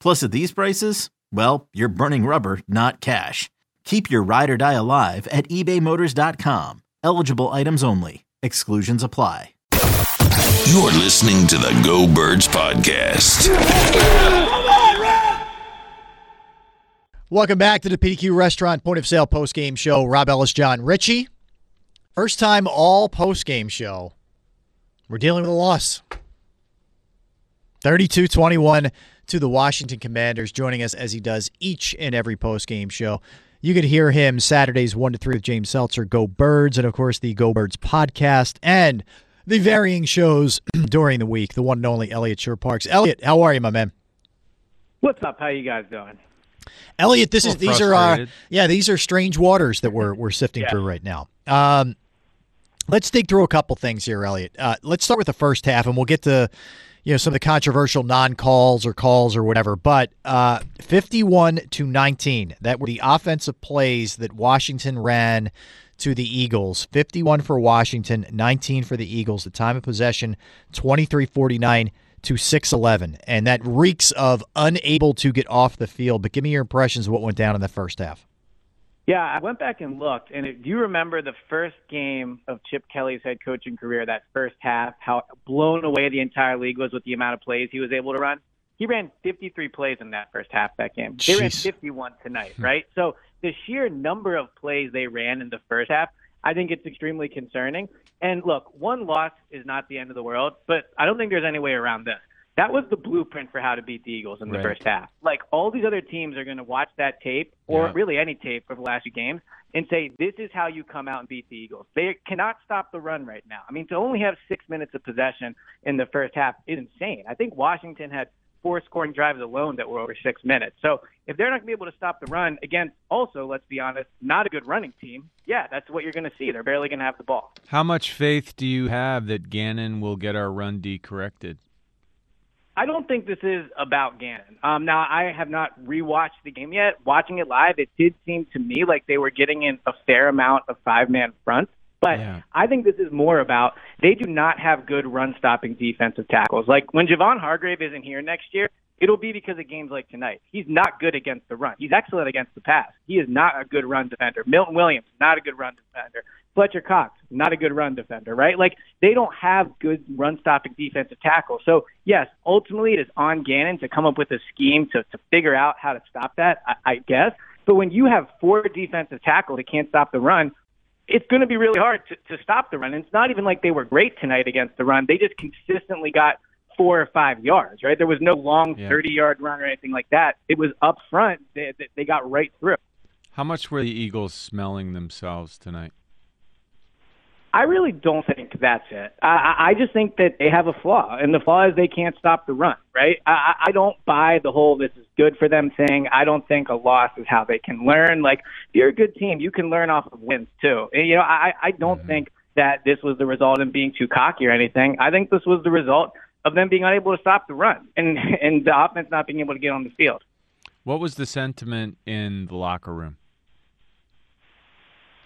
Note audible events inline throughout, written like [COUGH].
Plus, at these prices, well, you're burning rubber, not cash. Keep your ride or die alive at ebaymotors.com. Eligible items only. Exclusions apply. You're listening to the Go Birds podcast. Welcome back to the PDQ Restaurant Point of Sale Post Game Show. Rob Ellis, Jon Ritchie. First time all post game show. We're dealing with a loss. 32 21 to the Washington Commanders, joining us as he does each and every post game show. You can hear him Saturdays 1 to 3 with James Seltzer, Go Birds, and of course the Go Birds podcast and the varying shows [CLEARS THROAT] during the week. The one and only Elliot Shore Parks. Eliot, how are you, my man? What's up? How you guys doing? Eliot, this is these are uh, yeah these are strange waters that we're we're sifting yeah. through right now. Um, let's dig through a couple things here, Eliot. Uh, let's start with the first half, and we'll get to you know some of the controversial non-calls or calls or whatever. But uh, fifty-one to nineteen, that were the offensive plays that Washington ran to the Eagles. 51 for Washington, 19 for the Eagles. The time of possession 23-49 to 6-11. And that reeks of unable to get off the field. But give me your impressions of what went down in the first half. Yeah, I went back and looked, and do you remember the first game of Chip Kelly's head coaching career, that first half, how blown away the entire league was with the amount of plays he was able to run? He ran 53 plays in that first half that game. They Jeez. ran 51 tonight, hmm. right? So the sheer number of plays they ran in the first half, I think it's extremely concerning. And look, one loss is not the end of the world, but I don't think there's any way around this. That was the blueprint for how to beat the Eagles in the right. first half. Like all these other teams are going to watch that tape, or yeah. really any tape of the last few games, and say this is how you come out and beat the Eagles. They cannot stop the run right now. I mean, to only have six minutes of possession in the first half is insane. I think Washington had four scoring drives alone that were over six minutes. So if they're not going to be able to stop the run, again, also, let's be honest, not a good running team, yeah, that's what you're going to see. They're barely going to have the ball. How much faith do you have that Gannon will get our run D corrected? I don't think this is about Gannon. Um, now, I have not rewatched the game yet. Watching it live, it did seem to me like they were getting in a fair amount of five man fronts. But yeah. I think this is more about they do not have good run stopping defensive tackles. Like when Javon Hargrave isn't here next year, it'll be because of games like tonight. He's not good against the run. He's excellent against the pass. He is not a good run defender. Milton Williams, not a good run defender. Fletcher Cox, not a good run defender, right? Like they don't have good run stopping defensive tackles. So yes, ultimately it is on Gannon to come up with a scheme to, to figure out how to stop that, I, I guess. But when you have four defensive tackles that can't stop the run, it's going to be really hard to, to stop the run. And it's not even like they were great tonight against the run. They just consistently got four or five yards, right? There was no long yeah. 30 yard run or anything like that. It was up front. They, they got right through. How much were the Eagles smelling themselves tonight? I really don't think that's it. I, I just think that they have a flaw, and the flaw is they can't stop the run. Right? I, I don't buy the whole "this is good for them" thing. I don't think a loss is how they can learn. Like, if you're a good team, you can learn off of wins too. And, you know, I, I don't mm-hmm. think that this was the result of them being too cocky or anything. I think this was the result of them being unable to stop the run and [LAUGHS] and the offense not being able to get on the field. What was the sentiment in the locker room?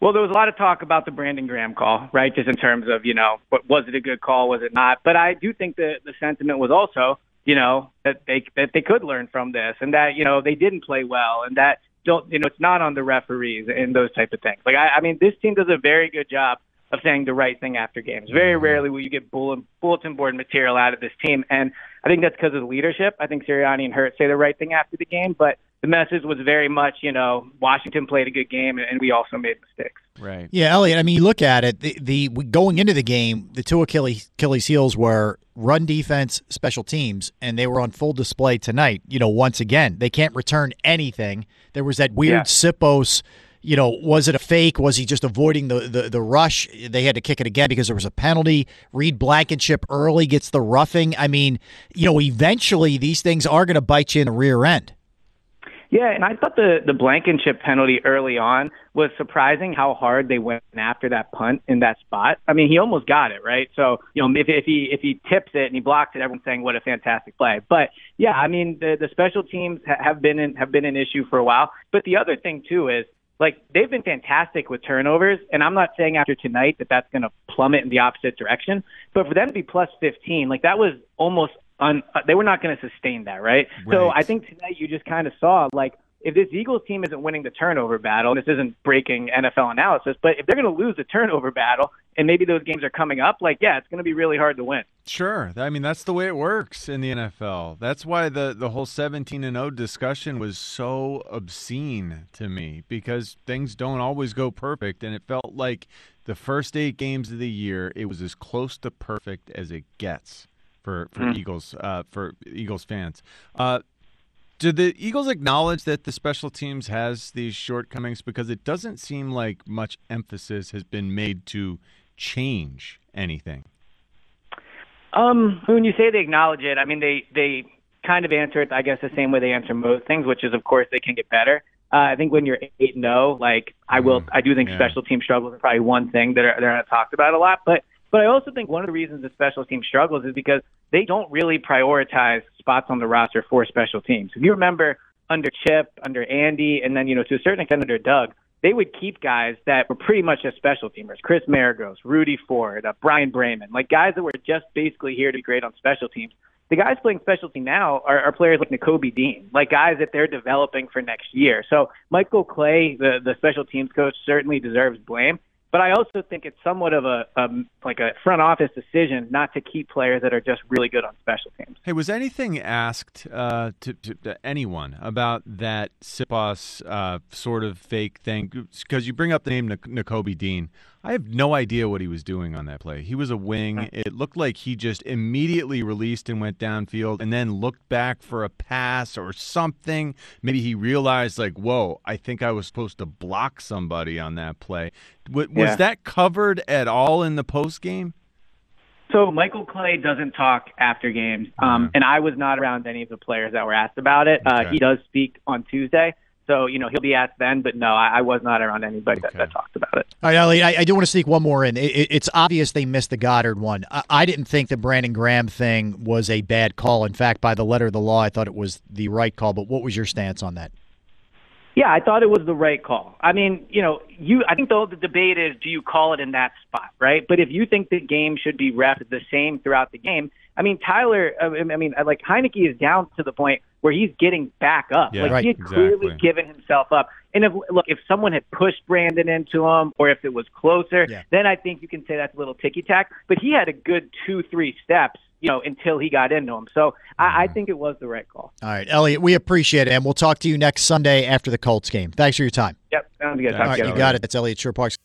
Well, there was a lot of talk about the Brandon Graham call, right? Just in terms of, you know, what, was it a good call, was it not? But I do think that the sentiment was also, you know, that they that they could learn from this and that, you know, they didn't play well and that don't you know, it's not on the referees and those type of things. Like I, I mean, this team does a very good job of saying the right thing after games. Very rarely will you get bulletin board material out of this team, and I think that's because of the leadership. I think Sirianni and Hurts say the right thing after the game, but the message was very much, you know, Washington played a good game, and we also made mistakes. Right. Yeah, Eliot. I mean, you look at it. The, the going into the game, the two Achilles, Achilles heels were run defense, special teams, and they were on full display tonight. You know, once again, they can't return anything. There was that weird yeah. Siposs you know, was it a fake? Was he just avoiding the, the, the rush? They had to kick it again because there was a penalty. Reed Blankenship early gets the roughing. I mean, you know, eventually these things are going to bite you in the rear end. Yeah, and I thought the the Blankenship penalty early on was surprising how hard they went after that punt in that spot. I mean, he almost got it right. So you know, if if he if he tips it and he blocks it, everyone's saying what a fantastic play. But yeah, I mean, the the special teams have been in, have been an issue for a while. But the other thing too is like they've been fantastic with turnovers, and I'm not saying after tonight that that's going to plummet in the opposite direction, but for them to be plus 15, like that was almost un, uh, they were not going to sustain that, right? right? So I think tonight you just kind of saw like if this Eagles team isn't winning the turnover battle, this isn't breaking NFL analysis, but if they're going to lose the turnover battle and maybe those games are coming up, like, yeah, it's going to be really hard to win. Sure. I mean, that's the way it works in the NFL. That's why the, the whole 17 and 0 discussion was so obscene to me because things don't always go perfect. And it felt like the first eight games of the year, it was as close to perfect as it gets for for mm. Eagles uh, for Eagles fans. Uh, do the Eagles acknowledge that the special teams has these shortcomings because it doesn't seem like much emphasis has been made to change anything? Um, when you say they acknowledge it, I mean they they kind of answer it, I guess, the same way they answer most things, which is, of course, they can get better. Uh, I think when you're eight and zero, like I will, mm, I do think yeah. special team struggles are probably one thing that are they're not talked about a lot. But but I also think one of the reasons the special team struggles is because they don't really prioritize spots on the roster for special teams. If you remember under Chip, under Andy, and then, you know, to a certain extent under Doug, they would keep guys that were pretty much just special teamers. Chris Maragos, Rudy Ford, uh, Bryan Braman, like guys that were just basically here to be great on special teams. The guys playing special now are, are players like Nakobe Dean, like guys that they're developing for next year. So Michael Clay, the, the special teams coach, certainly deserves blame. But I also think it's somewhat of a, a like a front office decision not to keep players that are just really good on special teams. Hey, was anything asked uh, to, to, to, anyone about that Siposs uh, sort of fake thing? Because you bring up the name Nakobe Dean. I have no idea what he was doing on that play. He was a wing. It looked like he just immediately released and went downfield and then looked back for a pass or something. Maybe he realized, like, whoa, I think I was supposed to block somebody on that play. Was yeah. that covered at all in the post game? So Michael Clay doesn't talk after games, um, uh-huh. and I was not around any of the players that were asked about it. Okay. Uh, he does speak on Tuesday. So, you know, he'll be asked then, but no, I, I was not around anybody okay. that, that, talked about it. All right, Eliot, I, I, do want to sneak one more in. It, it's obvious they missed the Goedert one. I, I, didn't think the Brandon Graham thing was a bad call. In fact, by the letter of the law, I thought it was the right call. But what was your stance on that? Yeah, I thought it was the right call. I mean, you know, you. I think though the debate is, do you call it in that spot, right? But if you think the game should be ref the same throughout the game, I mean, Tyler. I mean, like Heinicke is down to the point where he's getting back up. Yeah, like right, he had exactly. clearly given himself up. And if look, if someone had pushed Brandon into him, or if it was closer, yeah. then I think you can say that's a little ticky tack. But he had a good two, three steps you know, until he got into him. So I, I, mm-hmm. think it was the right call. All right, Eliot, we appreciate it, and we'll talk to you next Sunday after the Colts game. Thanks for your time. Yep, sounds good. All right, you got it. That's Eliot Shorr-Parks.